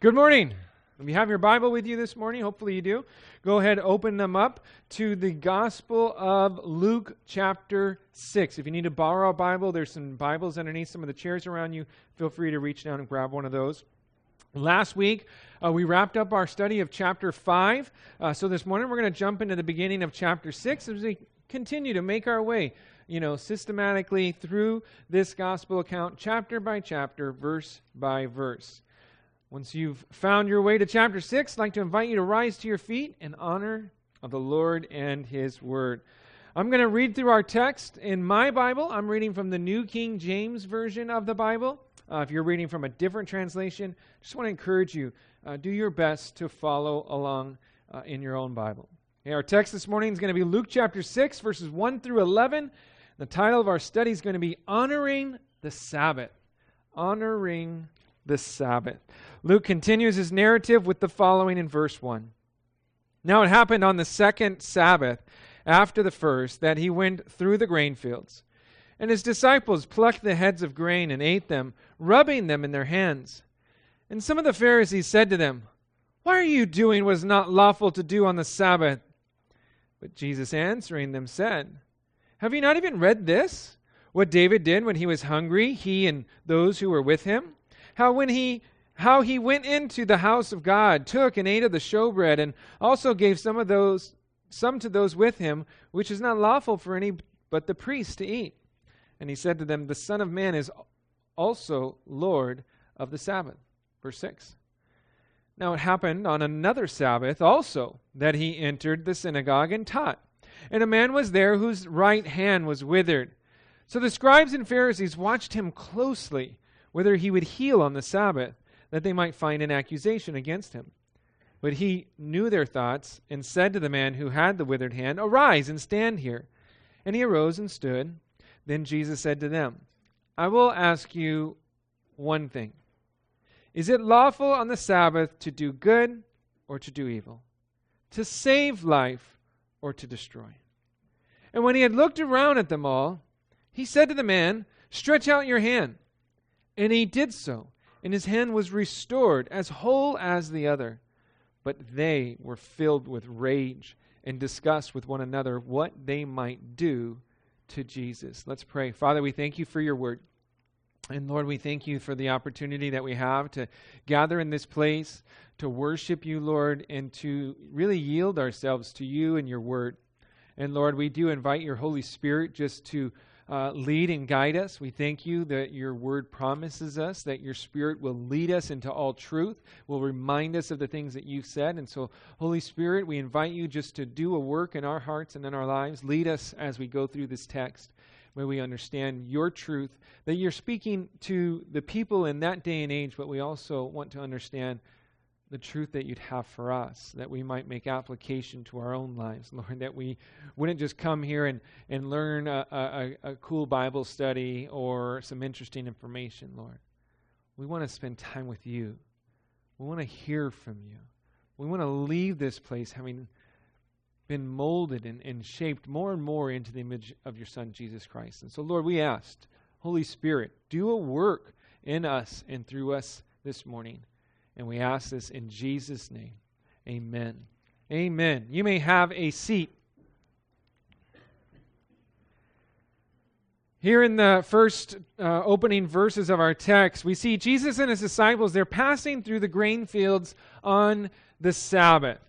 Good morning. If you have your Bible with you this morning, hopefully you do, go ahead open them up to the Gospel of Luke chapter 6. If you need to borrow a Bible, there's some Bibles underneath some of the chairs around you. Feel free to reach down and grab one of those. Last week, uh, we wrapped up our study of chapter 5. Uh, so this morning, we're going to jump into the beginning of chapter 6 as we continue to make our way, you know, systematically through this gospel account, chapter by chapter, verse by verse. Once you've found your way to chapter 6, I'd like to invite you to rise to your feet in honor of the Lord and His Word. I'm going to read through our text in my Bible. I'm reading from the New King James Version of the Bible. Uh, if you're reading from a different translation, just want to encourage you uh, do your best to follow along uh, in your own Bible. Okay, our text this morning is going to be Luke chapter 6, verses 1 through 11. The title of our study is going to be Honoring the Sabbath. Honoring the Sabbath. Luke continues his narrative with the following in verse 1. Now it happened on the second Sabbath after the first that he went through the grain fields. And his disciples plucked the heads of grain and ate them, rubbing them in their hands. And some of the Pharisees said to them, Why are you doing what is not lawful to do on the Sabbath? But Jesus answering them said, Have you not even read this? What David did when he was hungry, he and those who were with him? How when he how he went into the house of God, took and ate of the showbread, and also gave some of those some to those with him, which is not lawful for any but the priests to eat. And he said to them, The Son of Man is also Lord of the Sabbath. Verse 6. Now it happened on another Sabbath also that he entered the synagogue and taught. And a man was there whose right hand was withered. So the scribes and Pharisees watched him closely, whether he would heal on the Sabbath that they might find an accusation against him. But he knew their thoughts and said to the man who had the withered hand, Arise and stand here. And he arose and stood. Then Jesus said to them, I will ask you one thing. Is it lawful on the Sabbath to do good or to do evil? To save life or to destroy? And when he had looked around at them all, he said to the man, Stretch out your hand. And he did so and his hand was restored as whole as the other. But they were filled with rage and discussed with one another what they might do to Jesus. Let's pray. Father, we thank you for your word. And Lord, we thank you for the opportunity that we have to gather in this place, to worship you, Lord, and to really yield ourselves to you and your word. And Lord, we do invite your Holy Spirit just to uh, lead and guide us. We thank you that your word promises us that your spirit will lead us into all truth, will remind us of the things that you've said. And so, Holy Spirit, we invite you just to do a work in our hearts and in our lives. Lead us as we go through this text. May we understand your truth, that you're speaking to the people in that day and age, but we also want to understand the truth that you'd have for us, that we might make application to our own lives, Lord, that we wouldn't just come here and, and learn a, a, a cool Bible study or some interesting information, Lord. We want to spend time with you. We want to hear from you. We want to leave this place having been molded and, and shaped more and more into the image of your Son, Jesus Christ. And so, Lord, we asked, Holy Spirit, do a work in us and through us this morning. And we ask this in Jesus' name. Amen. Amen. You may have a seat. Here in the first uh, opening verses of our text, we see Jesus and his disciples, they're passing through the grain fields on the Sabbath.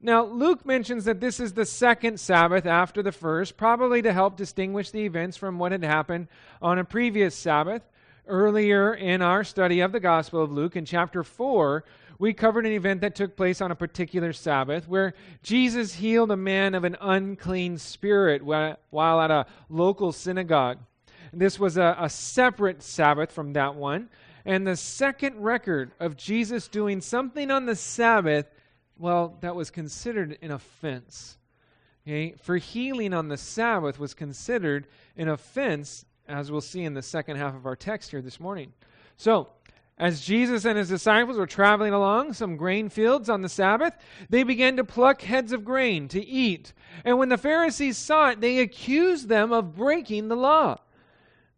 Now, Luke mentions that this is the second Sabbath after the first, probably to help distinguish the events from what had happened on a previous Sabbath. Earlier in our study of the Gospel of Luke, in chapter 4, we covered an event that took place on a particular Sabbath where Jesus healed a man of an unclean spirit while at a local synagogue. This was a, a separate Sabbath from that one. And the second record of Jesus doing something on the Sabbath, well, that was considered an offense. Okay? For healing on the Sabbath was considered an offense as we'll see in the second half of our text here this morning. So, as Jesus and his disciples were traveling along some grain fields on the Sabbath, they began to pluck heads of grain to eat. And when the Pharisees saw it, they accused them of breaking the law.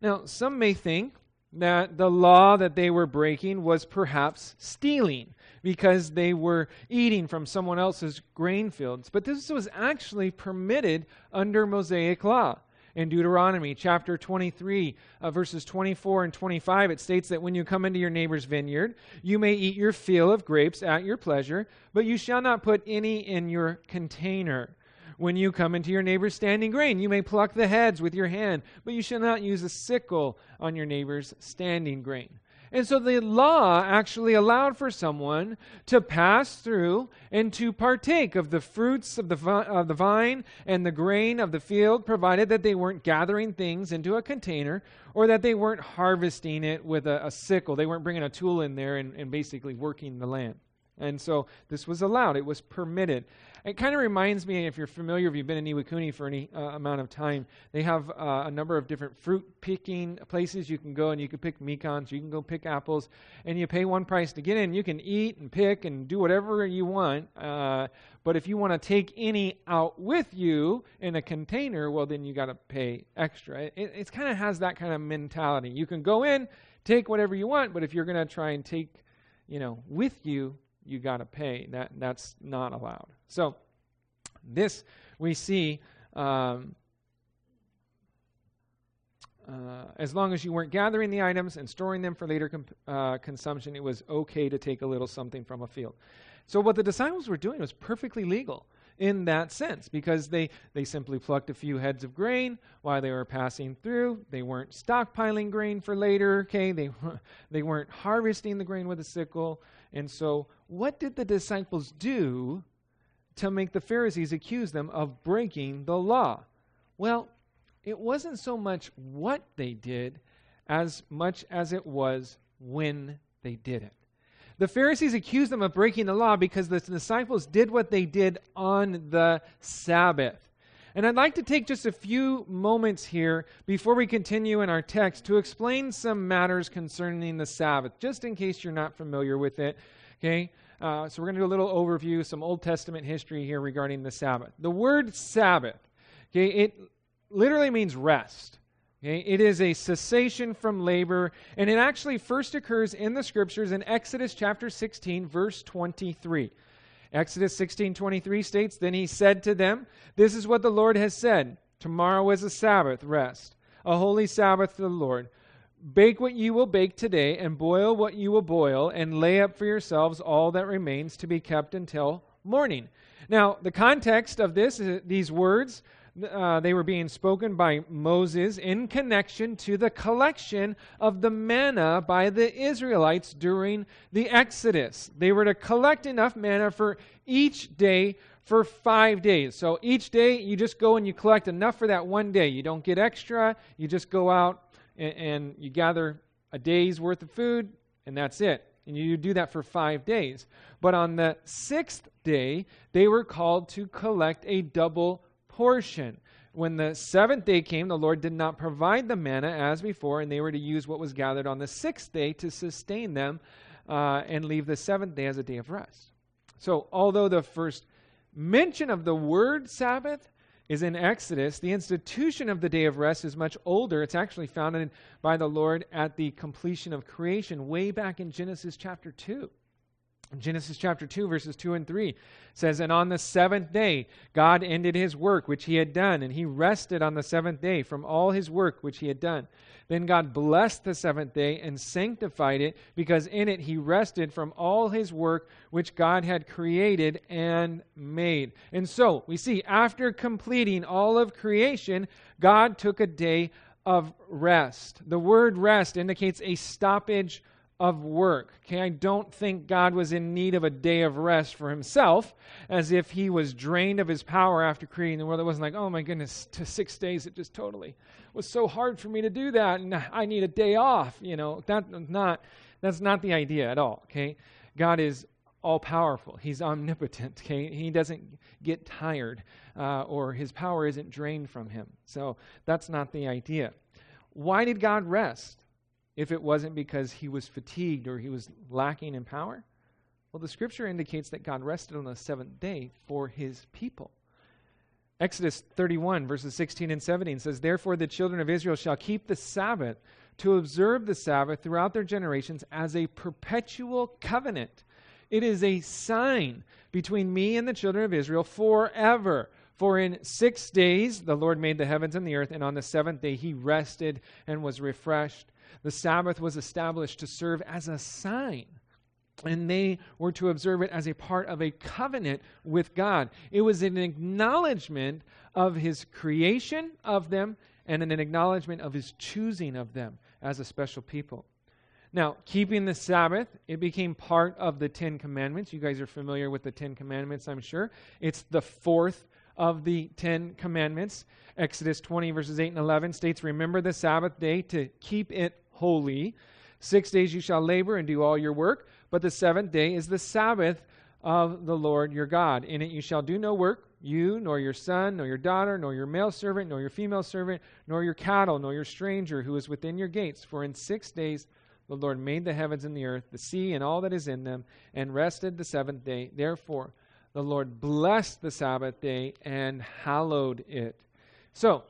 Now, some may think that the law that they were breaking was perhaps stealing because they were eating from someone else's grain fields. But this was actually permitted under Mosaic law. In Deuteronomy chapter 23, uh, verses 24 and 25, it states that when you come into your neighbor's vineyard, you may eat your fill of grapes at your pleasure, but you shall not put any in your container. When you come into your neighbor's standing grain, you may pluck the heads with your hand, but you shall not use a sickle on your neighbor's standing grain. And so the law actually allowed for someone to pass through and to partake of the fruits of the, vi- of the vine and the grain of the field, provided that they weren't gathering things into a container or that they weren't harvesting it with a, a sickle. They weren't bringing a tool in there and, and basically working the land. And so this was allowed, it was permitted. It kind of reminds me, if you're familiar, if you've been in Iwakuni for any uh, amount of time, they have uh, a number of different fruit picking places you can go and you can pick mikans, you can go pick apples, and you pay one price to get in. You can eat and pick and do whatever you want. Uh, but if you want to take any out with you in a container, well, then you got to pay extra. It, it kind of has that kind of mentality. You can go in, take whatever you want, but if you're going to try and take, you know, with you, you got to pay. That that's not allowed. So this we see. Um, uh, as long as you weren't gathering the items and storing them for later comp- uh, consumption, it was okay to take a little something from a field. So, what the disciples were doing was perfectly legal in that sense because they, they simply plucked a few heads of grain while they were passing through. They weren't stockpiling grain for later, okay? They, they weren't harvesting the grain with a sickle. And so, what did the disciples do to make the Pharisees accuse them of breaking the law? Well, it wasn't so much what they did as much as it was when they did it. The Pharisees accused them of breaking the law because the disciples did what they did on the Sabbath. And I'd like to take just a few moments here before we continue in our text to explain some matters concerning the Sabbath, just in case you're not familiar with it. Okay? Uh, so we're going to do a little overview, some Old Testament history here regarding the Sabbath. The word Sabbath, okay, it literally means rest. Okay? It is a cessation from labor, and it actually first occurs in the scriptures in Exodus chapter 16, verse 23. Exodus 16:23 states, "Then he said to them, This is what the Lord has said: Tomorrow is a Sabbath rest, a holy Sabbath to the Lord. Bake what you will bake today, and boil what you will boil, and lay up for yourselves all that remains to be kept until morning." Now, the context of this, these words, uh, they were being spoken by Moses in connection to the collection of the manna by the Israelites during the Exodus. They were to collect enough manna for each day for five days. So each day you just go and you collect enough for that one day. You don't get extra. You just go out and, and you gather a day's worth of food, and that's it. And you do that for five days. But on the sixth day, they were called to collect a double portion. When the seventh day came, the Lord did not provide the manna as before, and they were to use what was gathered on the sixth day to sustain them uh, and leave the seventh day as a day of rest. So, although the first mention of the word Sabbath is in Exodus, the institution of the day of rest is much older. It's actually founded by the Lord at the completion of creation, way back in Genesis chapter 2. Genesis chapter 2, verses 2 and 3 says, And on the seventh day, God ended his work which he had done, and he rested on the seventh day from all his work which he had done. Then God blessed the seventh day and sanctified it, because in it he rested from all his work which God had created and made. And so, we see, after completing all of creation, God took a day of rest. The word rest indicates a stoppage of work. Okay, I don't think God was in need of a day of rest for himself, as if he was drained of his power after creating the world. It wasn't like, oh my goodness, to six days it just totally was so hard for me to do that, and I need a day off. You know, that not that's not the idea at all. Okay, God is all powerful. He's omnipotent. Okay, he doesn't get tired, uh, or his power isn't drained from him. So that's not the idea. Why did God rest? If it wasn't because he was fatigued or he was lacking in power? Well, the scripture indicates that God rested on the seventh day for his people. Exodus 31, verses 16 and 17 says, Therefore the children of Israel shall keep the Sabbath to observe the Sabbath throughout their generations as a perpetual covenant. It is a sign between me and the children of Israel forever. For in six days the Lord made the heavens and the earth, and on the seventh day he rested and was refreshed. The Sabbath was established to serve as a sign and they were to observe it as a part of a covenant with God. It was an acknowledgement of his creation of them and an acknowledgement of his choosing of them as a special people. Now, keeping the Sabbath, it became part of the Ten Commandments. You guys are familiar with the Ten Commandments, I'm sure. It's the fourth of the Ten Commandments. Exodus 20, verses 8 and 11 states, Remember the Sabbath day to keep it holy. Six days you shall labor and do all your work, but the seventh day is the Sabbath of the Lord your God. In it you shall do no work, you, nor your son, nor your daughter, nor your male servant, nor your female servant, nor your cattle, nor your stranger who is within your gates. For in six days the Lord made the heavens and the earth, the sea and all that is in them, and rested the seventh day. Therefore, the Lord blessed the Sabbath day and hallowed it. So,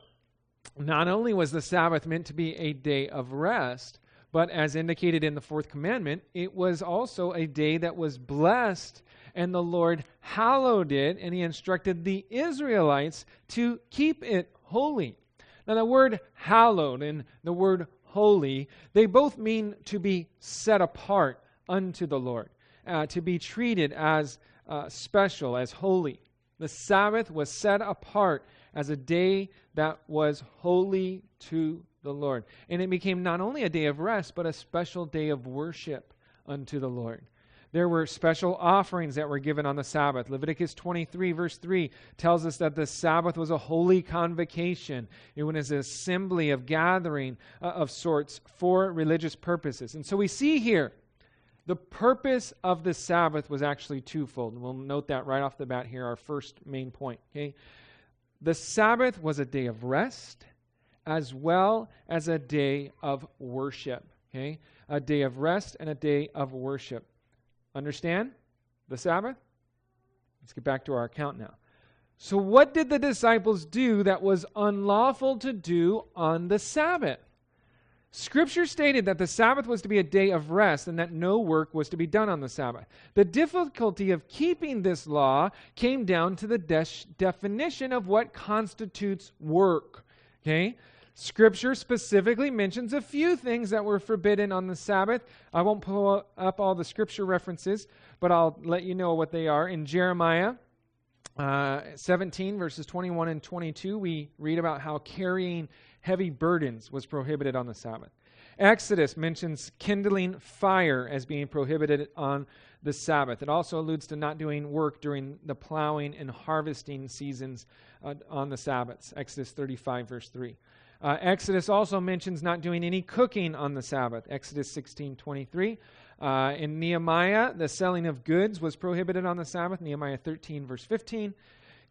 not only was the Sabbath meant to be a day of rest, but as indicated in the fourth commandment, it was also a day that was blessed, and the Lord hallowed it, and he instructed the Israelites to keep it holy. Now, the word hallowed and the word holy, they both mean to be set apart unto the Lord, uh, to be treated as uh, special, as holy. The Sabbath was set apart as a day that was holy to the Lord. And it became not only a day of rest, but a special day of worship unto the Lord. There were special offerings that were given on the Sabbath. Leviticus 23, verse 3, tells us that the Sabbath was a holy convocation. It was an assembly of gathering uh, of sorts for religious purposes. And so we see here the purpose of the Sabbath was actually twofold. We'll note that right off the bat here, our first main point. Okay? The Sabbath was a day of rest as well as a day of worship. Okay? A day of rest and a day of worship. Understand the Sabbath? Let's get back to our account now. So, what did the disciples do that was unlawful to do on the Sabbath? Scripture stated that the Sabbath was to be a day of rest and that no work was to be done on the Sabbath. The difficulty of keeping this law came down to the de- definition of what constitutes work. Okay? Scripture specifically mentions a few things that were forbidden on the Sabbath. I won't pull up all the scripture references, but I'll let you know what they are. In Jeremiah uh, 17, verses 21 and 22, we read about how carrying heavy burdens was prohibited on the Sabbath. Exodus mentions kindling fire as being prohibited on the Sabbath. It also alludes to not doing work during the plowing and harvesting seasons uh, on the Sabbaths. Exodus 35, verse 3. Uh, Exodus also mentions not doing any cooking on the Sabbath. Exodus 16 23. Uh, in Nehemiah, the selling of goods was prohibited on the Sabbath. Nehemiah 13, verse 15.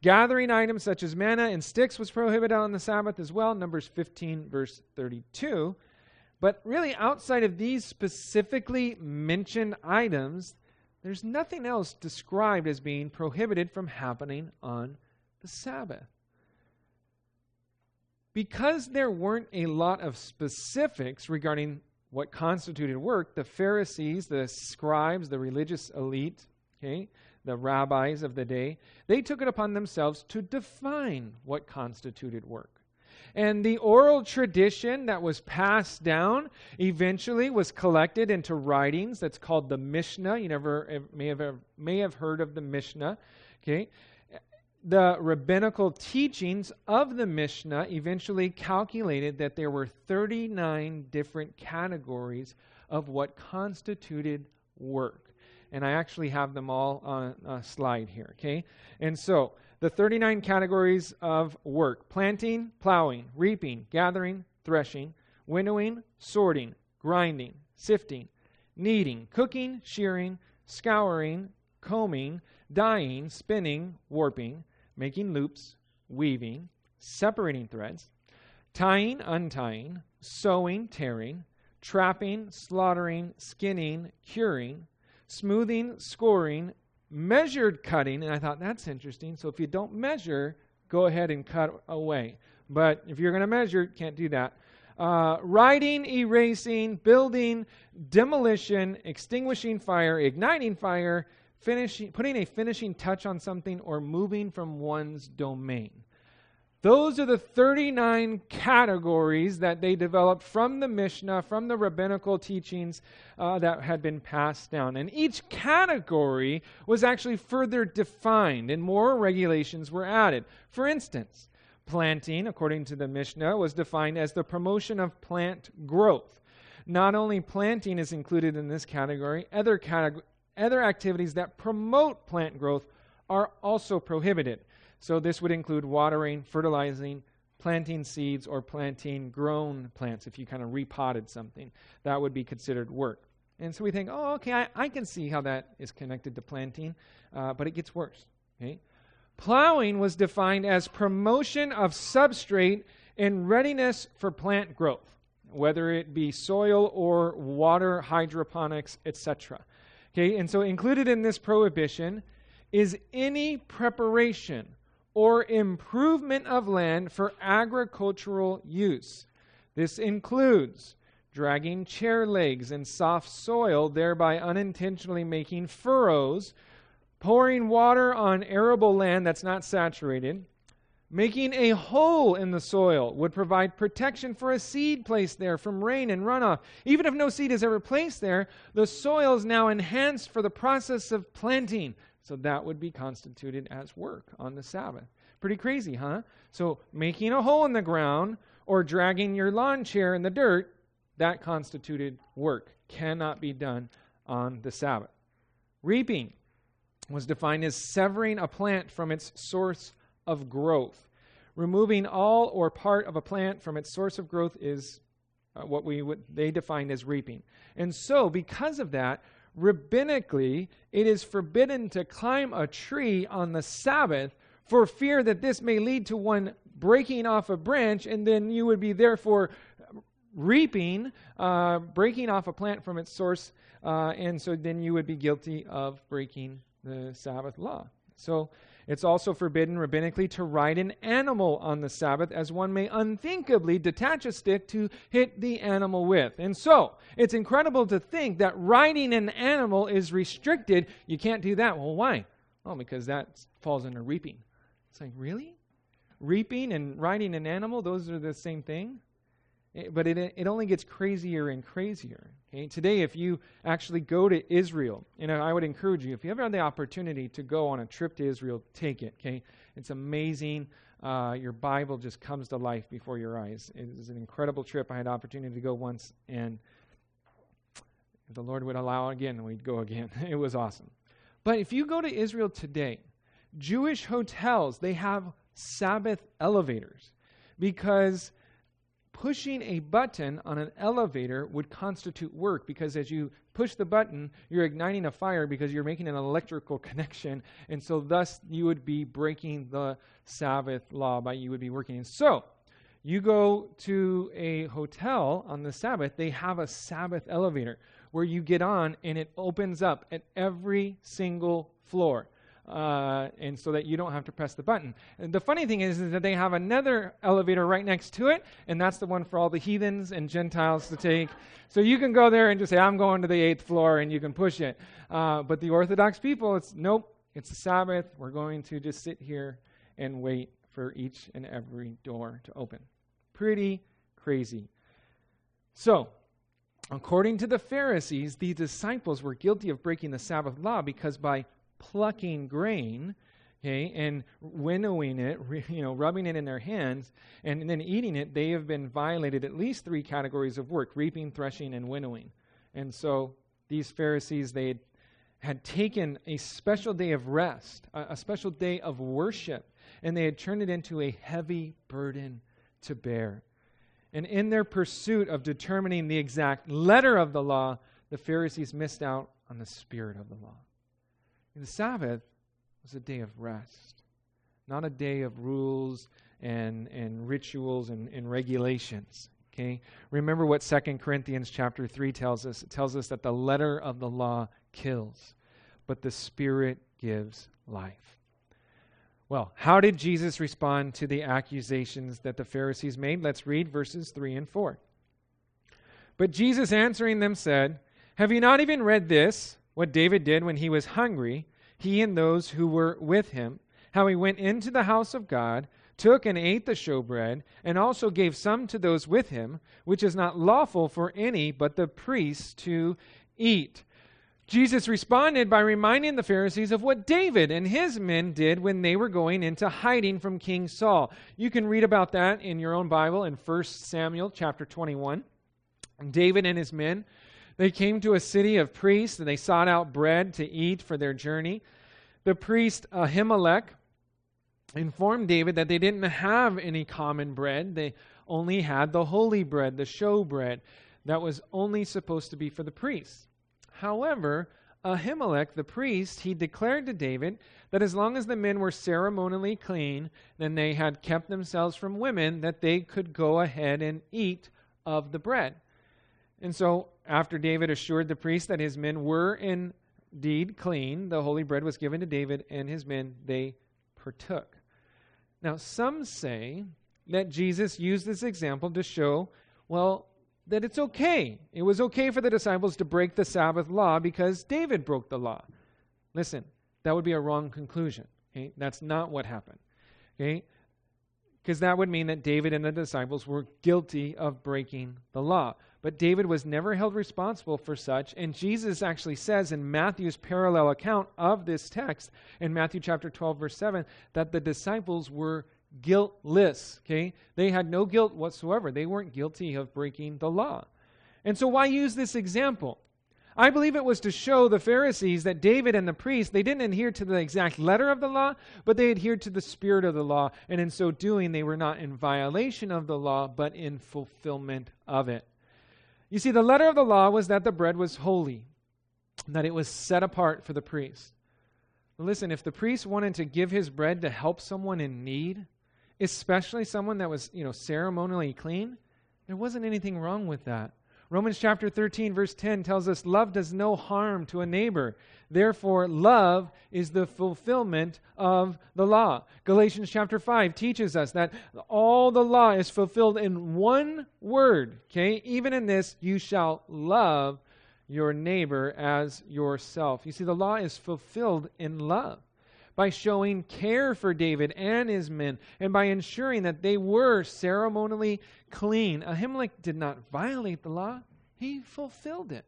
Gathering items such as manna and sticks was prohibited on the Sabbath as well. Numbers 15, verse 32. But really, outside of these specifically mentioned items, there's nothing else described as being prohibited from happening on the Sabbath because there weren't a lot of specifics regarding what constituted work, the Pharisees, the scribes, the religious elite, okay, the rabbis of the day, they took it upon themselves to define what constituted work. And the oral tradition that was passed down eventually was collected into writings that's called the Mishnah. You never eh, may have, may have heard of the Mishnah. Okay the rabbinical teachings of the Mishnah eventually calculated that there were 39 different categories of what constituted work. And I actually have them all on a slide here, okay? And so, the 39 categories of work planting, plowing, reaping, gathering, threshing, winnowing, sorting, grinding, sifting, kneading, cooking, shearing, scouring, combing, dyeing, spinning, warping, making loops, weaving, separating threads, tying, untying, sewing, tearing, trapping, slaughtering, skinning, curing, smoothing, scoring, measured cutting. And I thought that's interesting. So if you don't measure, go ahead and cut away. But if you're going to measure, can't do that. uh, writing, erasing, building, demolition, extinguishing fire, igniting fire, finishing, putting a finishing touch on something, or moving from one's domain. Those are the 39 categories that they developed from the Mishnah, from the rabbinical teachings uh, that had been passed down. And each category was actually further defined, and more regulations were added. For instance, planting, according to the Mishnah, was defined as the promotion of plant growth. Not only planting is included in this category, other, categ- other activities that promote plant growth are also prohibited. So this would include watering, fertilizing, planting seeds, or planting grown plants. If you kind of repotted something, that would be considered work. And so we think, oh, okay, I, I can see how that is connected to planting, uh, but it gets worse. Okay? Plowing was defined as promotion of substrate in readiness for plant growth, whether it be soil or water, hydroponics, etc. Okay, and so included in this prohibition is any preparation or improvement of land for agricultural use. This includes dragging chair legs in soft soil, thereby unintentionally making furrows, pouring water on arable land that's not saturated. Making a hole in the soil would provide protection for a seed placed there from rain and runoff. Even if no seed is ever placed there, the soil is now enhanced for the process of planting. So that would be constituted as work on the Sabbath. Pretty crazy, huh? So making a hole in the ground or dragging your lawn chair in the dirt, that constituted work. Cannot be done on the Sabbath. Reaping was defined as severing a plant from its source of growth. Removing all or part of a plant from its source of growth is uh, what we they defined as reaping. And so, because of that, rabbinically, it is forbidden to climb a tree on the Sabbath for fear that this may lead to one breaking off a branch, and then you would be therefore reaping, uh, breaking off a plant from its source, uh, and so then you would be guilty of breaking the Sabbath law. So it's also forbidden rabbinically to ride an animal on the Sabbath, as one may unthinkably detach a stick to hit the animal with. And so it's incredible to think that riding an animal is restricted. You can't do that. Well, why? Well, because that falls under reaping. It's like, really? Reaping and riding an animal, those are the same thing? It, but it, it only gets crazier and crazier. Okay? Today, if you actually go to Israel, and I would encourage you, if you ever have the opportunity to go on a trip to Israel, take it. Okay? It's amazing. Uh, your Bible just comes to life before your eyes. It is an incredible trip. I had the opportunity to go once, and if the Lord would allow again, we'd go again. it was awesome. But if you go to Israel today, Jewish hotels, they have Sabbath elevators because pushing a button on an elevator would constitute work because as you push the button, you're igniting a fire because you're making an electrical connection. And so, thus, you would be breaking the Sabbath law by you would be working. And so, you go to a hotel on the Sabbath, they have a Sabbath elevator where you get on and it opens up at every single floor uh, and so that you don't have to press the button. And the funny thing is, is that they have another elevator right next to it, and that's the one for all the heathens and Gentiles to take. So you can go there and just say, I'm going to the eighth floor, and you can push it. Uh, but the Orthodox people, it's nope, it's the Sabbath. We're going to just sit here and wait for each and every door to open. Pretty crazy. So, according to the Pharisees, the disciples were guilty of breaking the Sabbath law because by plucking grain, okay, and winnowing it, you know, rubbing it in their hands, and then eating it, they have been violated at least three categories of work reaping, threshing, and winnowing. And so these Pharisees, they had, taken a special day of rest, a, a special day of worship, and they had turned it into a heavy burden to bear. And in their pursuit of determining the exact letter of the law, the Pharisees missed out on the spirit of the law. The Sabbath was a day of rest, not a day of rules and, and rituals and, and regulations. Okay? Remember what 2 Corinthians chapter 3 tells us. It tells us that the letter of the law kills, but the Spirit gives life. Well, how did Jesus respond to the accusations that the Pharisees made? Let's read verses 3 and 4. But Jesus answering them said, Have you not even read this, what David did when he was hungry, he and those who were with him, how he went into the house of God, took and ate the showbread, and also gave some to those with him, which is not lawful for any but the priests to eat? Jesus responded by reminding the Pharisees of what David and his men did when they were going into hiding from King Saul. You can read about that in your own Bible in 1 Samuel chapter 21. David and his men, they came to a city of priests and they sought out bread to eat for their journey. The priest Ahimelech informed David that they didn't have any common bread. They only had the holy bread, the show bread, that was only supposed to be for the priests. However, Ahimelech, the priest, he declared to David that as long as the men were ceremonially clean, then they had kept themselves from women, that they could go ahead and eat of the bread. And so, after David assured the priest that his men were indeed clean, the holy bread was given to David and his men. They partook. Now, some say that Jesus used this example to show, well, that it's okay. It was okay for the disciples to break the Sabbath law because David broke the law. Listen, that would be a wrong conclusion. Okay? That's not what happened. Okay? Because that would mean that David and the disciples were guilty of breaking the law. But David was never held responsible for such. And Jesus actually says in Matthew's parallel account of this text, in Matthew chapter 12, verse 7, that the disciples were guiltless. Okay? They had no guilt whatsoever. They weren't guilty of breaking the law. And so why use this example? I believe it was to show the Pharisees that David and the priests, they didn't adhere to the exact letter of the law, but they adhered to the spirit of the law. And in so doing, they were not in violation of the law, but in fulfillment of it. You see, the letter of the law was that the bread was holy, that it was set apart for the priest. Listen, if the priest wanted to give his bread to help someone in need, especially someone that was, you know, ceremonially clean, there wasn't anything wrong with that. Romans chapter 13, verse 10 tells us love does no harm to a neighbor. Therefore, love is the fulfillment of the law. Galatians chapter 5 teaches us that all the law is fulfilled in one word. Okay? Even in this, you shall love your neighbor as yourself. You see, the law is fulfilled in love by showing care for David and his men and by ensuring that they were ceremonially clean. Ahimelech did not violate the law, he fulfilled it.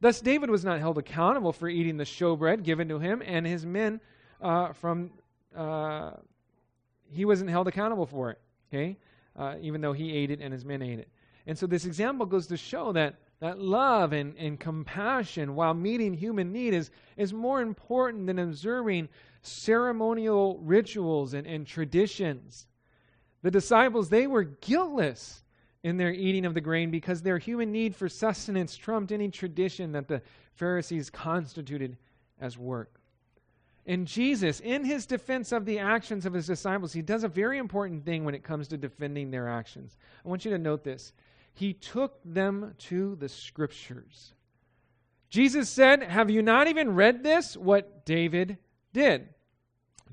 Thus, David was not held accountable for eating the showbread given to him, and his men uh, from uh, he wasn't held accountable for it. Okay, uh, even though he ate it and his men ate it. And so, this example goes to show that that love and, and compassion while meeting human need is, is more important than observing ceremonial rituals and, and traditions. The disciples, they were guiltless in their eating of the grain because their human need for sustenance trumped any tradition that the Pharisees constituted as work. And Jesus, in his defense of the actions of his disciples, he does a very important thing when it comes to defending their actions. I want you to note this. He took them to the scriptures. Jesus said, Have you not even read this? What David did.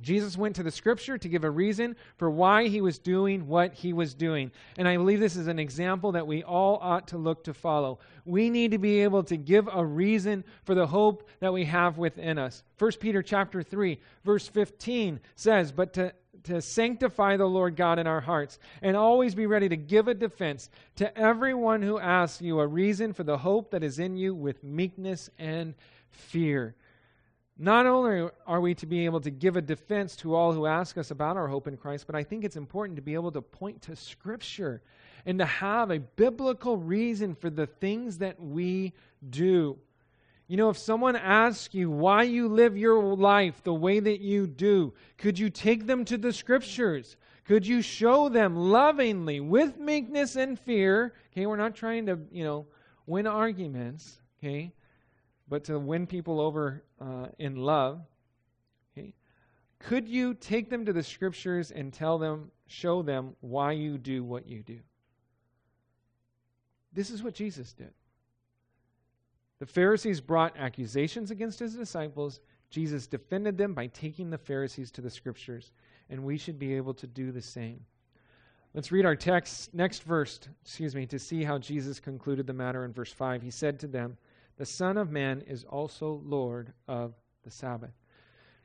Jesus went to the scripture to give a reason for why he was doing what he was doing. And I believe this is an example that we all ought to look to follow. We need to be able to give a reason for the hope that we have within us. 1 Peter chapter 3, verse 15 says, "But to to sanctify the Lord God in our hearts and always be ready to give a defense to everyone who asks you a reason for the hope that is in you with meekness and fear." Not only are we to be able to give a defense to all who ask us about our hope in Christ, but I think it's important to be able to point to Scripture and to have a biblical reason for the things that we do. You know, if someone asks you why you live your life the way that you do, could you take them to the Scriptures? Could you show them lovingly, with meekness and fear? Okay, we're not trying to, you know, win arguments, okay? But to win people over uh, in love. Okay? Could you take them to the scriptures and tell them, show them why you do what you do? This is what Jesus did. The Pharisees brought accusations against his disciples. Jesus defended them by taking the Pharisees to the scriptures, and we should be able to do the same. Let's read our text, next verse, excuse me, to see how Jesus concluded the matter in verse 5. He said to them, The Son of Man is also Lord of the Sabbath.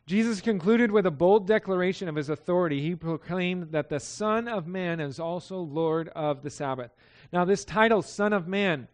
Jesus concluded with a bold declaration of his authority. He proclaimed that the Son of Man is also Lord of the Sabbath. Now, this title, Son of Man,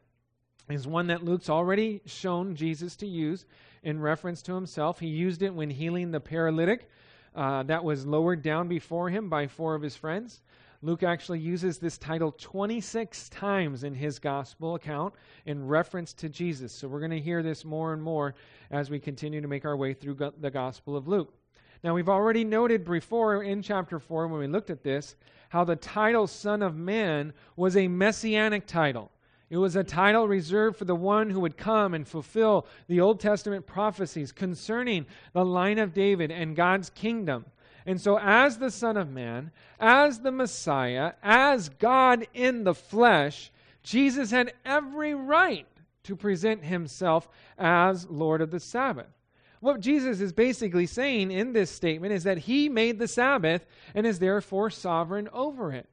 is one that Luke's already shown Jesus to use in reference to himself. He used it when healing the paralytic uh, that was lowered down before him by four of his friends. Luke actually uses this title 26 times in his gospel account in reference to Jesus. So we're going to hear this more and more as we continue to make our way through the gospel of Luke. Now, we've already noted before in chapter 4 when we looked at this how the title Son of Man was a messianic title. It was a title reserved for the one who would come and fulfill the Old Testament prophecies concerning the line of David and God's kingdom. And so, as the Son of Man, as the Messiah, as God in the flesh, Jesus had every right to present himself as Lord of the Sabbath. What Jesus is basically saying in this statement is that he made the Sabbath and is therefore sovereign over it.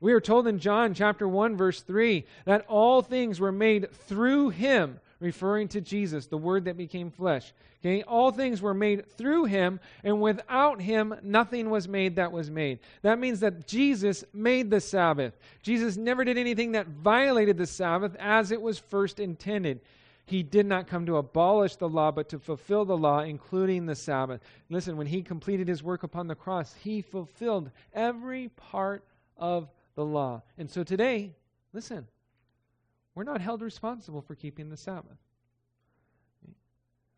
We are told in John chapter 1 verse 3 that all things were made through him referring to Jesus, the Word that became flesh. Okay, all things were made through him, and without him, nothing was made that was made. That means that Jesus made the Sabbath. Jesus never did anything that violated the Sabbath as it was first intended. He did not come to abolish the law, but to fulfill the law, including the Sabbath. Listen, when he completed his work upon the cross, he fulfilled every part of the law. And so today, listen, we're not held responsible for keeping the Sabbath.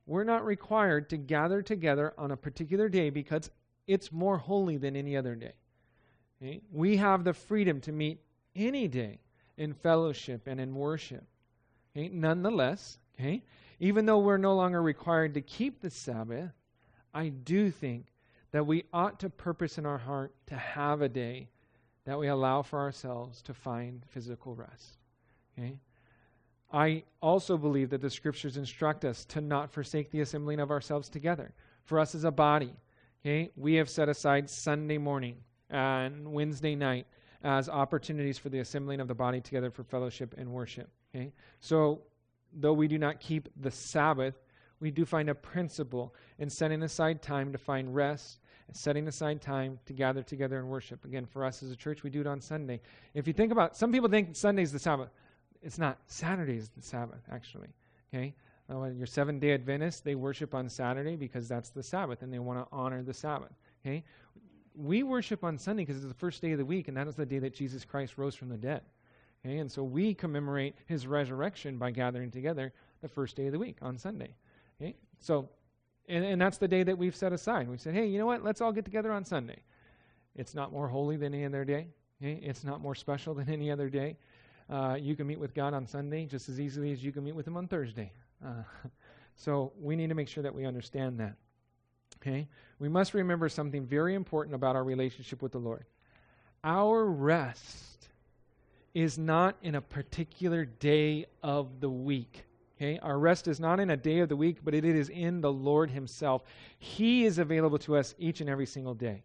We're not required to gather together on a particular day because it's more holy than any other day. We have the freedom to meet any day in fellowship and in worship. Nonetheless, even though we're no longer required to keep the Sabbath, I do think that we ought to purpose in our heart to have a day that we allow for ourselves to find physical rest. Okay? I also believe that the scriptures instruct us to not forsake the assembling of ourselves together. For us as a body, okay, we have set aside Sunday morning and Wednesday night as opportunities for the assembling of the body together for fellowship and worship. Okay? So, though we do not keep the Sabbath, we do find a principle in setting aside time to find rest and setting aside time to gather together and worship. Again, for us as a church, we do it on Sunday. If you think about some people think Sunday's the Sabbath. It's not. Saturday is the Sabbath, actually. Okay? Uh, you're seven day Adventist, they worship on Saturday because that's the Sabbath and they want to honor the Sabbath. Okay? We worship on Sunday because it's the first day of the week, and that is the day that Jesus Christ rose from the dead. Okay? And so we commemorate his resurrection by gathering together the first day of the week on Sunday. Okay? So, and, and that's the day that we've set aside. We said, hey, you know what? Let's all get together on Sunday. It's not more holy than any other day. Okay? It's not more special than any other day. Uh, you can meet with God on Sunday just as easily as you can meet with Him on Thursday. Uh, so we need to make sure that we understand that. Okay? We must remember something very important about our relationship with the Lord. Our rest is not in a particular day of the week. Okay? Our rest is not in a day of the week, but it is in the Lord Himself. He is available to us each and every single day.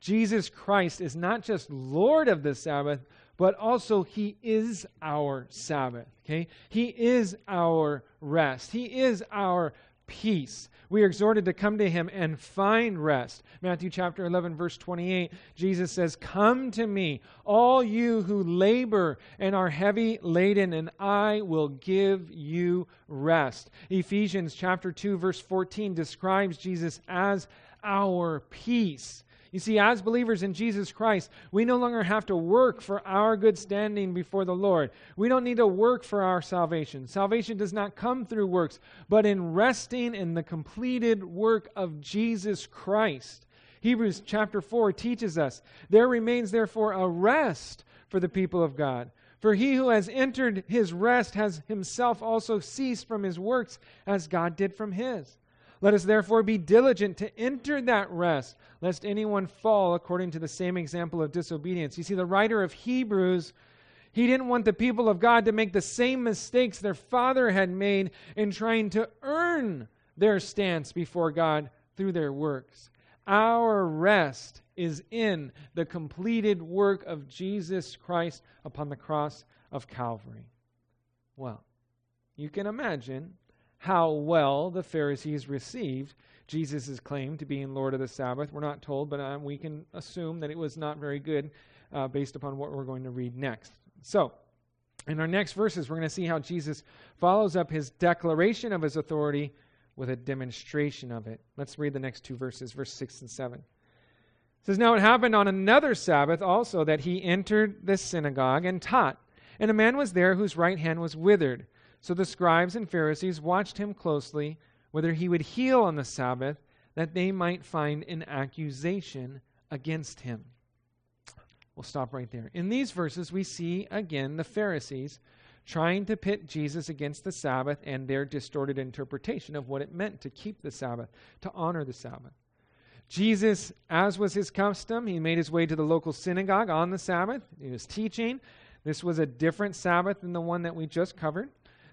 Jesus Christ is not just Lord of the Sabbath, but also He is our Sabbath. Okay? He is our rest. He is our peace. We are exhorted to come to him and find rest. Matthew chapter 11, verse 28, Jesus says, Come to me, all you who labor and are heavy laden, and I will give you rest. Ephesians chapter 2, verse 14 describes Jesus as our peace. You see, as believers in Jesus Christ, we no longer have to work for our good standing before the Lord. We don't need to work for our salvation. Salvation does not come through works, but in resting in the completed work of Jesus Christ. Hebrews chapter 4 teaches us there remains therefore a rest for the people of God. For he who has entered his rest has himself also ceased from his works as God did from his. Let us therefore be diligent to enter that rest, lest anyone fall according to the same example of disobedience. You see, the writer of Hebrews, he didn't want the people of God to make the same mistakes their father had made in trying to earn their stance before God through their works. our rest is in the completed work of Jesus Christ upon the cross of Calvary. Well, you can imagine how well the Pharisees received Jesus' claim to being Lord of the Sabbath. We're not told, but um, we can assume that it was not very good uh, based upon what we're going to read next. So, in our next verses, we're going to see how Jesus follows up his declaration of his authority with a demonstration of it. Let's read the next two verses, verse 6 and 7. It says, Now it happened on another Sabbath also that he entered the synagogue and taught. And a man was there whose right hand was withered. So the scribes and Pharisees watched him closely, whether he would heal on the Sabbath, that they might find an accusation against him. We'll stop right there. In these verses, we see again the Pharisees trying to pit Jesus against the Sabbath and their distorted interpretation of what it meant to keep the Sabbath, to honor the Sabbath. Jesus, as was his custom, he made his way to the local synagogue on the Sabbath. He was teaching. This was a different Sabbath than the one that we just covered.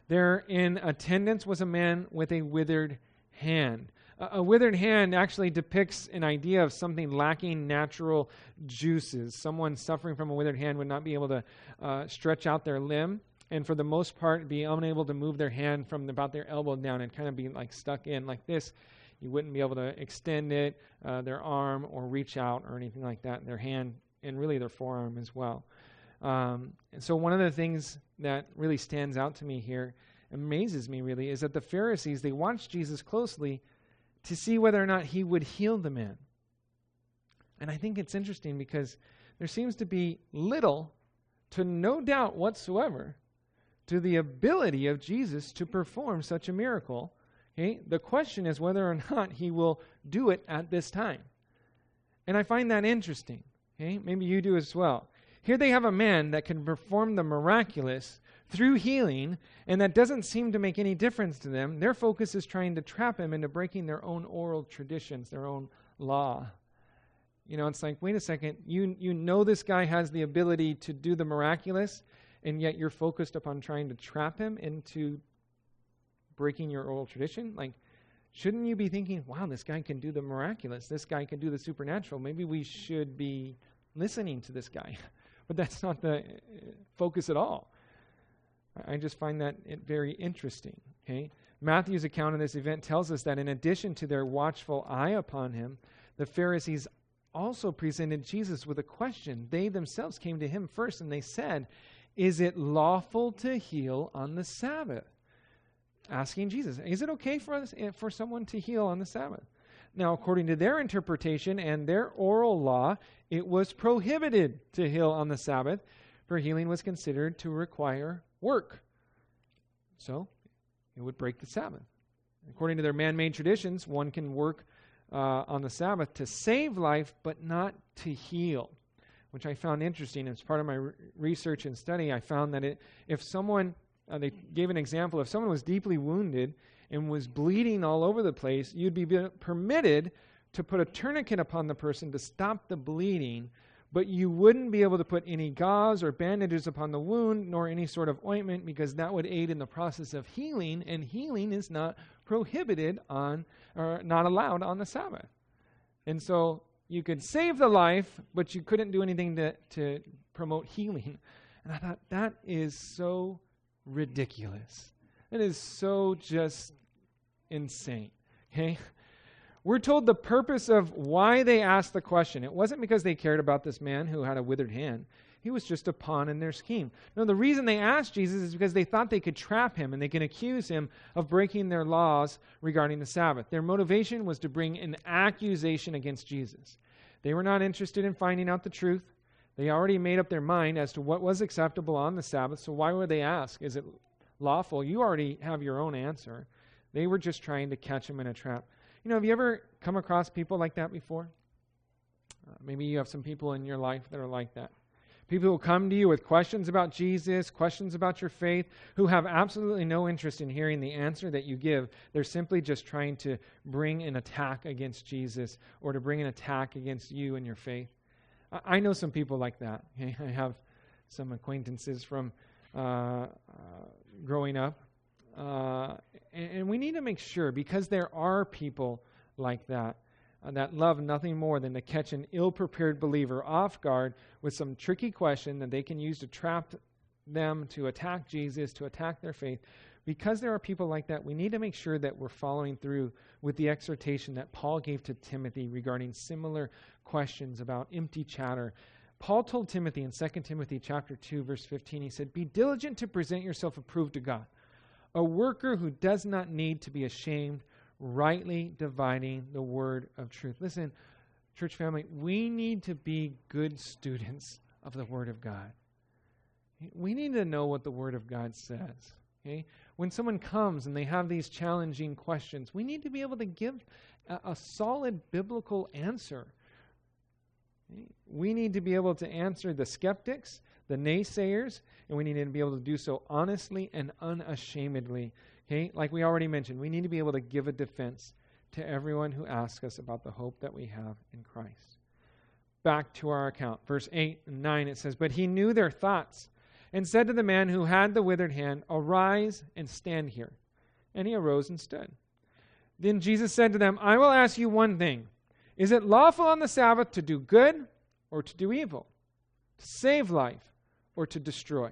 There in attendance was a man with a withered hand. A, withered hand actually depicts an idea of something lacking natural juices. Someone suffering from a withered hand would not be able to uh, stretch out their limb and for the most part be unable to move their hand from about their elbow down and kind of be like stuck in like this you wouldn't be able to extend it uh, their arm or reach out or anything like that their hand and really their forearm as well um, and so one of the things that really stands out to me here, amazes me really, is that the Pharisees, they watched Jesus closely to see whether or not he would heal the man. And I think it's interesting because there seems to be little to no doubt whatsoever to the ability of Jesus to perform such a miracle. Okay? The question is whether or not he will do it at this time. And I find that interesting. Okay? Maybe you do as well. Here they have a man that can perform the miraculous through healing, and that doesn't seem to make any difference to them. Their focus is trying to trap him into breaking their own oral traditions, their own law. You know, it's like, wait a second, you, you know this guy has the ability to do the miraculous, and yet you're focused upon trying to trap him into breaking your oral tradition? Like, shouldn't you be thinking, wow, this guy can do the miraculous, this guy can do the supernatural? Maybe we should be listening to this guy. But that's not the uh, focus at all. I just find that very interesting. Okay? Matthew's account of this event tells us that in addition to their watchful eye upon him, the Pharisees also presented Jesus with a question. They themselves came to him first and they said, Is it lawful to heal on the Sabbath? Asking Jesus, Is it okay for, us, eh, for someone to heal on the Sabbath? Now, according to their interpretation and their oral law, it was prohibited to heal on the Sabbath, for healing was considered to require work. So, it would break the Sabbath. According to their man made traditions, one can work uh, on the Sabbath to save life, but not to heal, which I found interesting. As part of my re- research and study, I found that it, if someone, uh, they gave an example, if someone was deeply wounded and was bleeding all over the place, you'd be permitted to put a tourniquet upon the person to stop the bleeding, but you wouldn't be able to put any gauze or bandages upon the wound nor any sort of ointment because that would aid in the process of healing, and healing is not prohibited on or not allowed on the Sabbath. And so you could save the life, but you couldn't do anything to, to promote healing. And I thought that is so ridiculous. That is so just insane. Okay? We're told the purpose of why they asked the question. It wasn't because they cared about this man who had a withered hand. He was just a pawn in their scheme. No, the reason they asked Jesus is because they thought they could trap him and they can accuse him of breaking their laws regarding the Sabbath. Their motivation was to bring an accusation against Jesus. They were not interested in finding out the truth. They already made up their mind as to what was acceptable on the Sabbath, so why would they ask? Is it lawful? You already have your own answer. They were just trying to catch him in a trap. You know, have you ever come across people like that before? Uh, maybe you have some people in your life that are like that. People who come to you with questions about Jesus, questions about your faith, who have absolutely no interest in hearing the answer that you give. They're simply just trying to bring an attack against Jesus or to bring an attack against you and your faith. I, I know some people like that. I have some acquaintances from uh, uh, growing up uh, and, and we need to make sure, because there are people like that, uh, that love nothing more than to catch an ill prepared believer off guard with some tricky question that they can use to trap them to attack Jesus, to attack their faith. Because there are people like that, we need to make sure that we're following through with the exhortation that Paul gave to Timothy regarding similar questions about empty chatter. Paul told Timothy in 2 Timothy chapter 2 verse 15 he said, "Be diligent to present yourself approved to God, a worker who does not need to be ashamed, rightly dividing the word of truth." Listen, church family, we need to be good students of the word of God. We need to know what the Word of God says. Okay? When someone comes and they have these challenging questions, we need to be able to give a, a solid biblical answer. We need to be able to answer the skeptics, the naysayers, and we need to be able to do so honestly and unashamedly. Okay? Like we already mentioned, we need to be able to give a defense to everyone who asks us about the hope that we have in Christ. Back to our account. Verse 8 and 9 it says, But he knew their thoughts and said to the man who had the withered hand, Arise and stand here. And he arose and stood. Then Jesus said to them, I will ask you one thing. Is it lawful on the Sabbath to do good or to do evil? To save life or to destroy?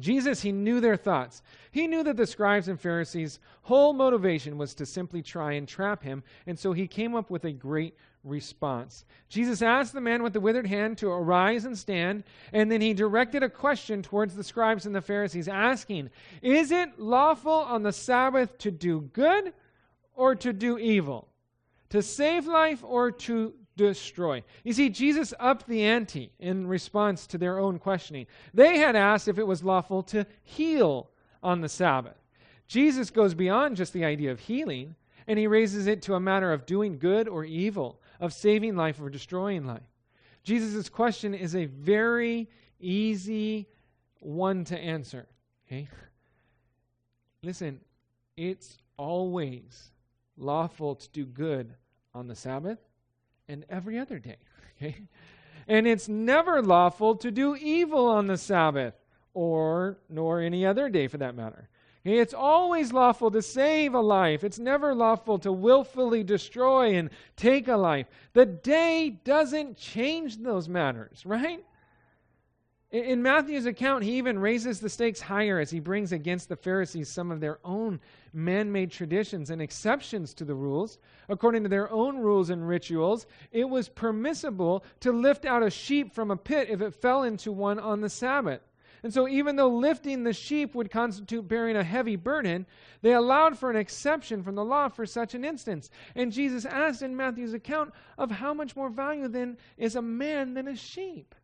Jesus, he knew their thoughts. He knew that the scribes and Pharisees' whole motivation was to simply try and trap him, and so he came up with a great response. Jesus asked the man with the withered hand to arise and stand, and then he directed a question towards the scribes and the Pharisees, asking, Is it lawful on the Sabbath to do good or to do evil? To save life or to destroy? You see, Jesus upped the ante in response to their own questioning. They had asked if it was lawful to heal on the Sabbath. Jesus goes beyond just the idea of healing, and he raises it to a matter of doing good or evil of saving life or destroying life. Jesus' question is a very easy one to answer. Okay? Listen, it's always lawful to do good on the Sabbath and every other day. Okay? And it's never lawful to do evil on the Sabbath or nor any other day for that matter. It's always lawful to save a life. It's never lawful to willfully destroy and take a life. The day doesn't change those matters, right? In Matthew's account, he even raises the stakes higher as he brings against the Pharisees some of their own man made traditions and exceptions to the rules. According to their own rules and rituals, it was permissible to lift out a sheep from a pit if it fell into one on the Sabbath. And so, even though lifting the sheep would constitute bearing a heavy burden, they allowed for an exception from the law for such an instance. And Jesus asked in Matthew's account of how much more value then is a man than a sheep.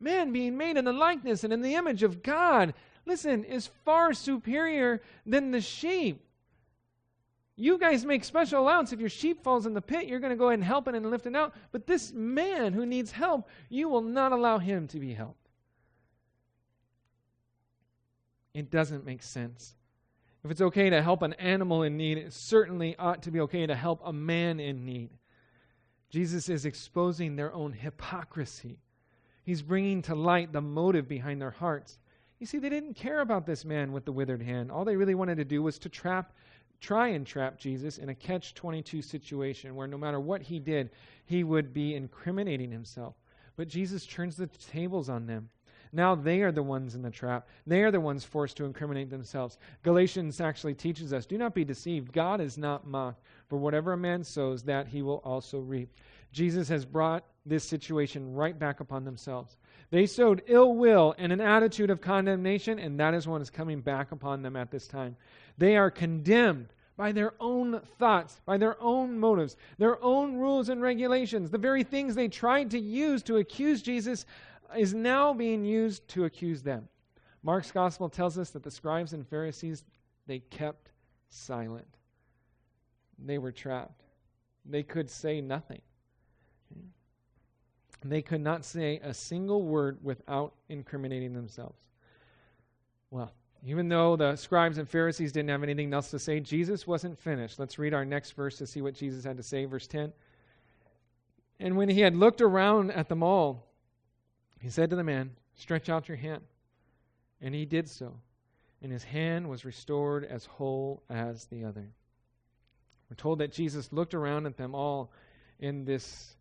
Man being made in the likeness and in the image of God, listen, is far superior than the sheep. You guys make special allowance. If your sheep falls in the pit, you're going to go ahead and help it and lift it out. But this man who needs help, you will not allow him to be helped. It doesn't make sense. If it's okay to help an animal in need, it certainly ought to be okay to help a man in need. Jesus is exposing their own hypocrisy. He's bringing to light the motive behind their hearts. You see, they didn't care about this man with the withered hand. All they really wanted to do was to trap try and trap Jesus in a catch 22 situation where no matter what he did, he would be incriminating himself. But Jesus turns the tables on them. Now they are the ones in the trap. They are the ones forced to incriminate themselves. Galatians actually teaches us do not be deceived. God is not mocked. For whatever a man sows, that he will also reap. Jesus has brought this situation right back upon themselves. They sowed ill will and an attitude of condemnation, and that is what is coming back upon them at this time. They are condemned by their own thoughts, by their own motives, their own rules and regulations. The very things they tried to use to accuse Jesus is now being used to accuse them. Mark's gospel tells us that the scribes and Pharisees, they kept silent. They were trapped. They could say nothing. They could not say a single word without incriminating themselves. Well, even though the scribes and Pharisees didn't have anything else to say, Jesus wasn't finished. Let's read our next verse to see what Jesus had to say. Verse 10. And when he had looked around at them all, he said to the man, Stretch out your hand. And he did so. And his hand was restored as whole as the other. We're told that Jesus looked around at them all in this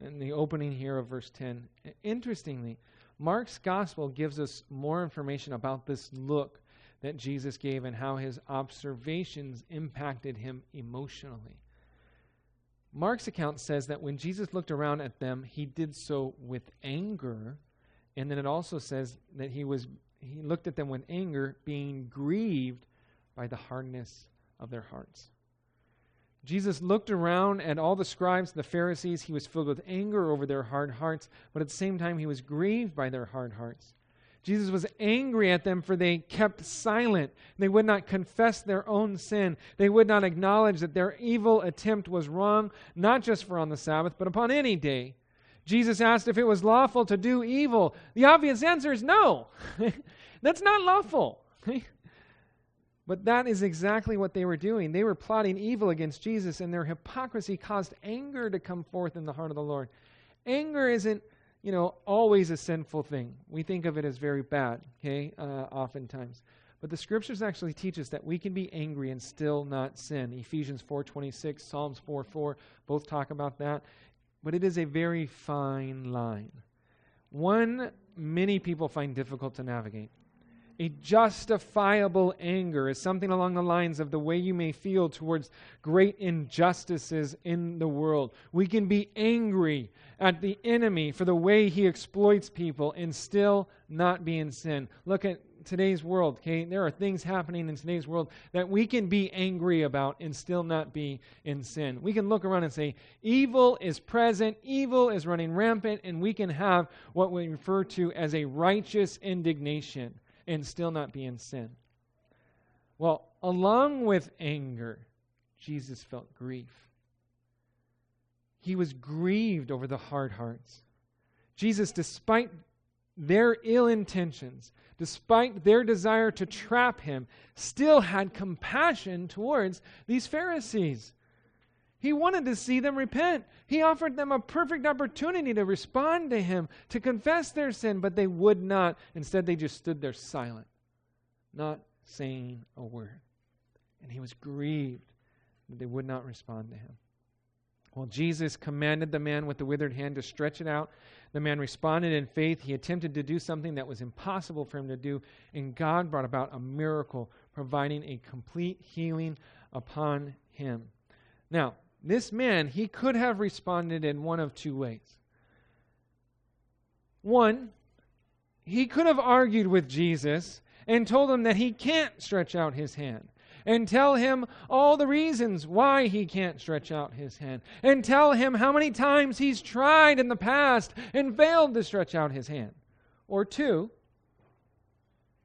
in the opening here of verse 10. Interestingly, Mark's gospel gives us more information about this look that Jesus gave and how his observations impacted him emotionally. Mark's account says that when Jesus looked around at them, he did so with anger, and then it also says that he was he looked at them with anger, being grieved by the hardness of their hearts. Jesus looked around at all the scribes, and the Pharisees. He was filled with anger over their hard hearts, but at the same time, he was grieved by their hard hearts. Jesus was angry at them for they kept silent. They would not confess their own sin. They would not acknowledge that their evil attempt was wrong, not just for on the Sabbath, but upon any day. Jesus asked if it was lawful to do evil. The obvious answer is no. That's not lawful. But that is exactly what they were doing. They were plotting evil against Jesus, and their hypocrisy caused anger to come forth in the heart of the Lord. Anger isn't, you know, always a sinful thing. We think of it as very bad, okay, uh, oftentimes. But the scriptures actually teach us that we can be angry and still not sin. Ephesians 4.26, Psalms 4.4, both talk about that. But it is a very fine line. One many people find difficult to navigate. A justifiable anger is something along the lines of the way you may feel towards great injustices in the world. We can be angry at the enemy for the way he exploits people and still not be in sin. Look at today's world, okay? There are things happening in today's world that we can be angry about and still not be in sin. We can look around and say, evil is present, evil is running rampant, and we can have what we refer to as a righteous indignation and still not be in sin. Well, along with anger, Jesus felt grief. He was grieved over the hard hearts. Jesus, despite their ill intentions, despite their desire to trap him, still had compassion towards these Pharisees. He wanted to see them repent. He offered them a perfect opportunity to respond to him, to confess their sin, but they would not. Instead, they just stood there silent, not saying a word. And he was grieved that they would not respond to him. Well, Jesus commanded the man with the withered hand to stretch it out. The man responded in faith. He attempted to do something that was impossible for him to do, and God brought about a miracle, providing a complete healing upon him. Now, this man, he could have responded in one of two ways. One, he could have argued with Jesus and told him that he can't stretch out his hand and tell him all the reasons why he can't stretch out his hand and tell him how many times he's tried in the past and failed to stretch out his hand. Or two,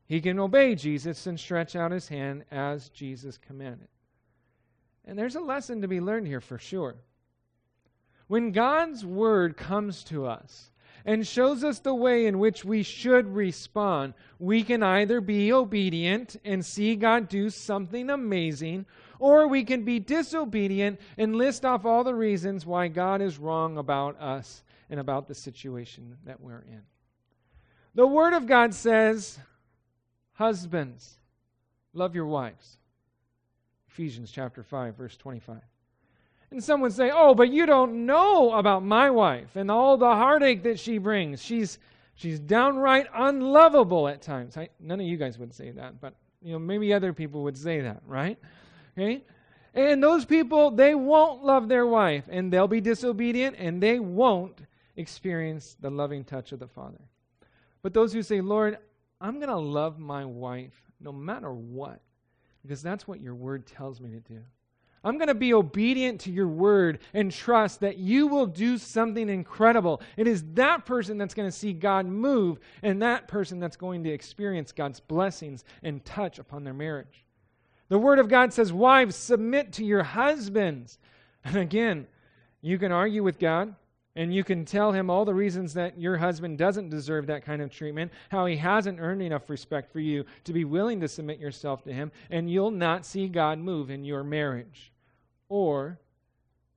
he can obey Jesus and stretch out his hand as Jesus commanded. And there's a lesson to be learned here for sure. When God's word comes to us and shows us the way in which we should respond, we can either be obedient and see God do something amazing, or we can be disobedient and list off all the reasons why God is wrong about us and about the situation that we're in. The Word of God says, Husbands, love your wives Ephesians chapter 5, verse 25. And some would say, Oh, but you don't know about my wife and all the heartache that she brings. She's, she's downright unlovable at times. I, none of you guys would say that, but you know, maybe other people would say that, right? Okay? And those people, they won't love their wife, and they'll be disobedient, and they won't experience the loving touch of the Father. But those who say, Lord, I'm going to love my wife no matter what, because that's what your word tells me to do. I'm going to be obedient to your word and trust that you will do something incredible. It is that person that's going to see God move and that person that's going to experience God's blessings and touch upon their marriage. The word of God says, Wives, submit to your husbands. And again, you can argue with God. And you can tell him all the reasons that your husband doesn't deserve that kind of treatment, how he hasn't earned enough respect for you to be willing to submit yourself to him, and you'll not see God move in your marriage. Or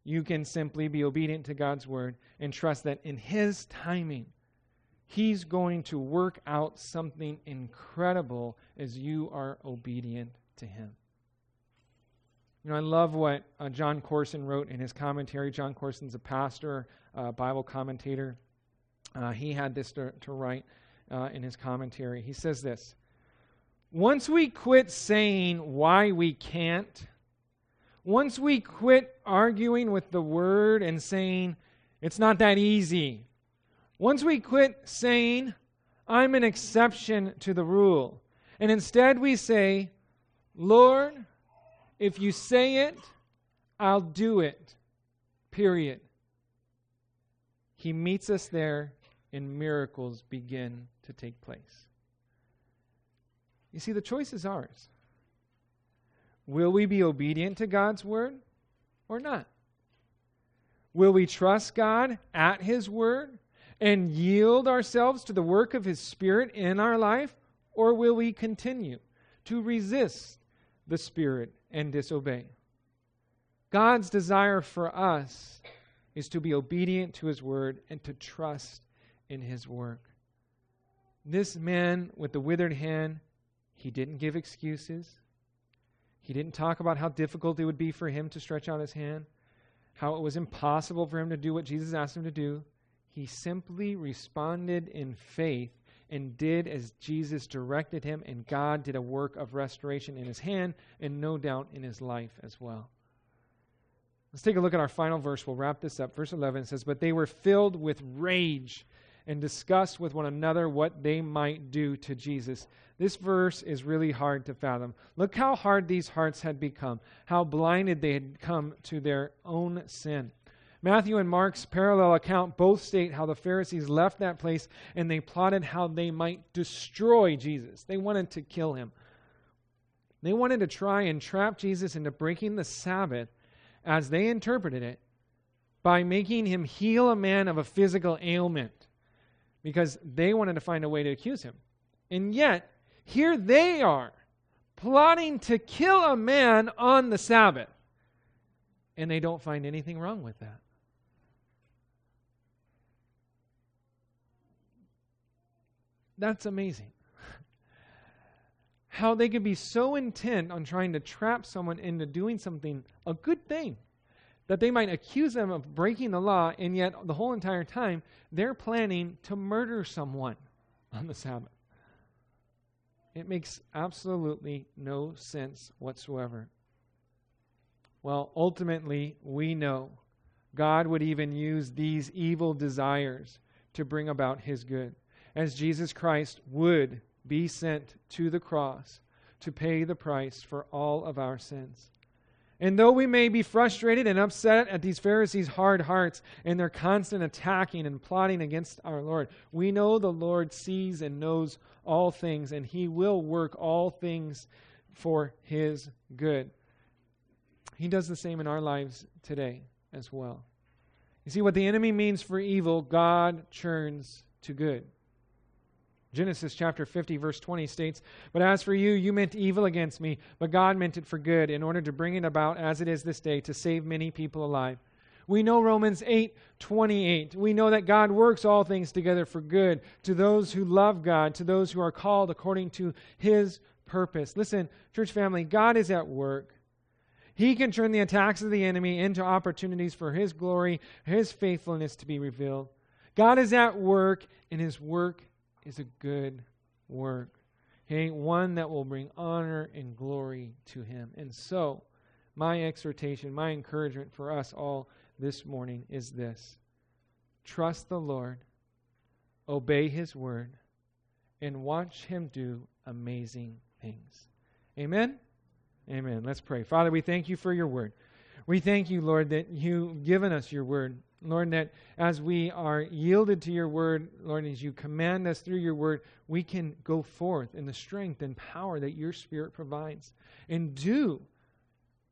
you can simply be obedient to God's word and trust that in his timing, he's going to work out something incredible as you are obedient to him. You know, I love what uh, Jon Courson wrote in his commentary. Jon Courson's a pastor, uh, Bible commentator. Uh, he had this to, to write uh, in his commentary. He says this Once we quit saying why we can't, once we quit arguing with the word and saying it's not that easy, once we quit saying I'm an exception to the rule, and instead we say, Lord, if you say it, I'll do it. Period. He meets us there, and miracles begin to take place. You see, the choice is ours. Will we be obedient to God's word or not? Will we trust God at His word and yield ourselves to the work of His Spirit in our life, or will we continue to resist the Spirit and disobey? God's desire for us is to be obedient to His word and to trust in His work. This man with the withered hand, he didn't give excuses. He didn't talk about how difficult it would be for him to stretch out his hand, how it was impossible for him to do what Jesus asked him to do. He simply responded in faith and did as Jesus directed him, and God did a work of restoration in his hand and no doubt in his life as well. Let's take a look at our final verse. We'll wrap this up. Verse 11 says, But they were filled with rage and discussed with one another what they might do to Jesus. This verse is really hard to fathom. Look how hard these hearts had become, how blinded they had come to their own sin. Matthew and Mark's parallel account both state how the Pharisees left that place and they plotted how they might destroy Jesus. They wanted to kill him. They wanted to try and trap Jesus into breaking the Sabbath as they interpreted it by making him heal a man of a physical ailment because they wanted to find a way to accuse him. And yet, here they are plotting to kill a man on the Sabbath. And they don't find anything wrong with that. That's amazing. How they could be so intent on trying to trap someone into doing something, a good thing, that they might accuse them of breaking the law, and yet the whole entire time they're planning to murder someone on the Sabbath. It makes absolutely no sense whatsoever. Well, ultimately, we know God would even use these evil desires to bring about his good, as Jesus Christ would be sent to the cross to pay the price for all of our sins. And though we may be frustrated and upset at these Pharisees' hard hearts and their constant attacking and plotting against our Lord, we know the Lord sees and knows all things, and He will work all things for His good. He does the same in our lives today as well. You see, what the enemy means for evil, God turns to good. Genesis chapter 50, verse 20 states, But as for you, you meant evil against me, but God meant it for good, in order to bring it about as it is this day, to save many people alive. We know Romans 8, 28. We know that God works all things together for good to those who love God, to those who are called according to his purpose. Listen, church family, God is at work. He can turn the attacks of the enemy into opportunities for his glory, his faithfulness to be revealed. God is at work, and his work is a good work. Okay, one that will bring honor and glory to him. And so, my exhortation, my encouragement for us all this morning is this trust the Lord, obey his word, and watch him do amazing things. Amen? Amen. Let's pray. Father, we thank you for your word. We thank you, Lord, that you've given us your word. Lord, that as we are yielded to your word, Lord, as you command us through your word, we can go forth in the strength and power that your spirit provides and do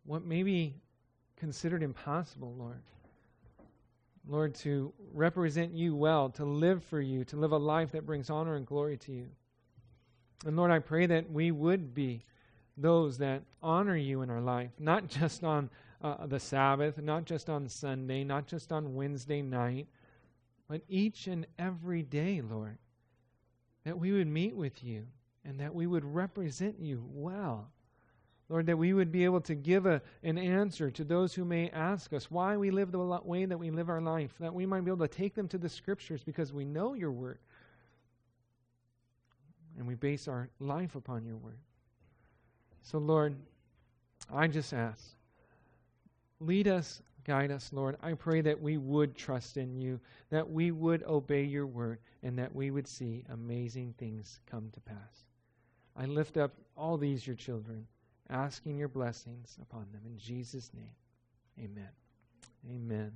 what may be considered impossible, Lord. Lord, to represent you well, to live for you, to live a life that brings honor and glory to you. And Lord, I pray that we would be those that honor you in our life, not just on uh, the Sabbath, not just on Sunday, not just on Wednesday night, but each and every day, Lord, that we would meet with you and that we would represent you well. Lord, that we would be able to give a, an answer to those who may ask us why we live the way that we live our life, that we might be able to take them to the scriptures because we know your word. And we base our life upon your word. So, Lord, I just ask, lead us, guide us, Lord. I pray that we would trust in you, that we would obey your word, and that we would see amazing things come to pass. I lift up all these, your children, asking your blessings upon them. In Jesus' name, amen. Amen.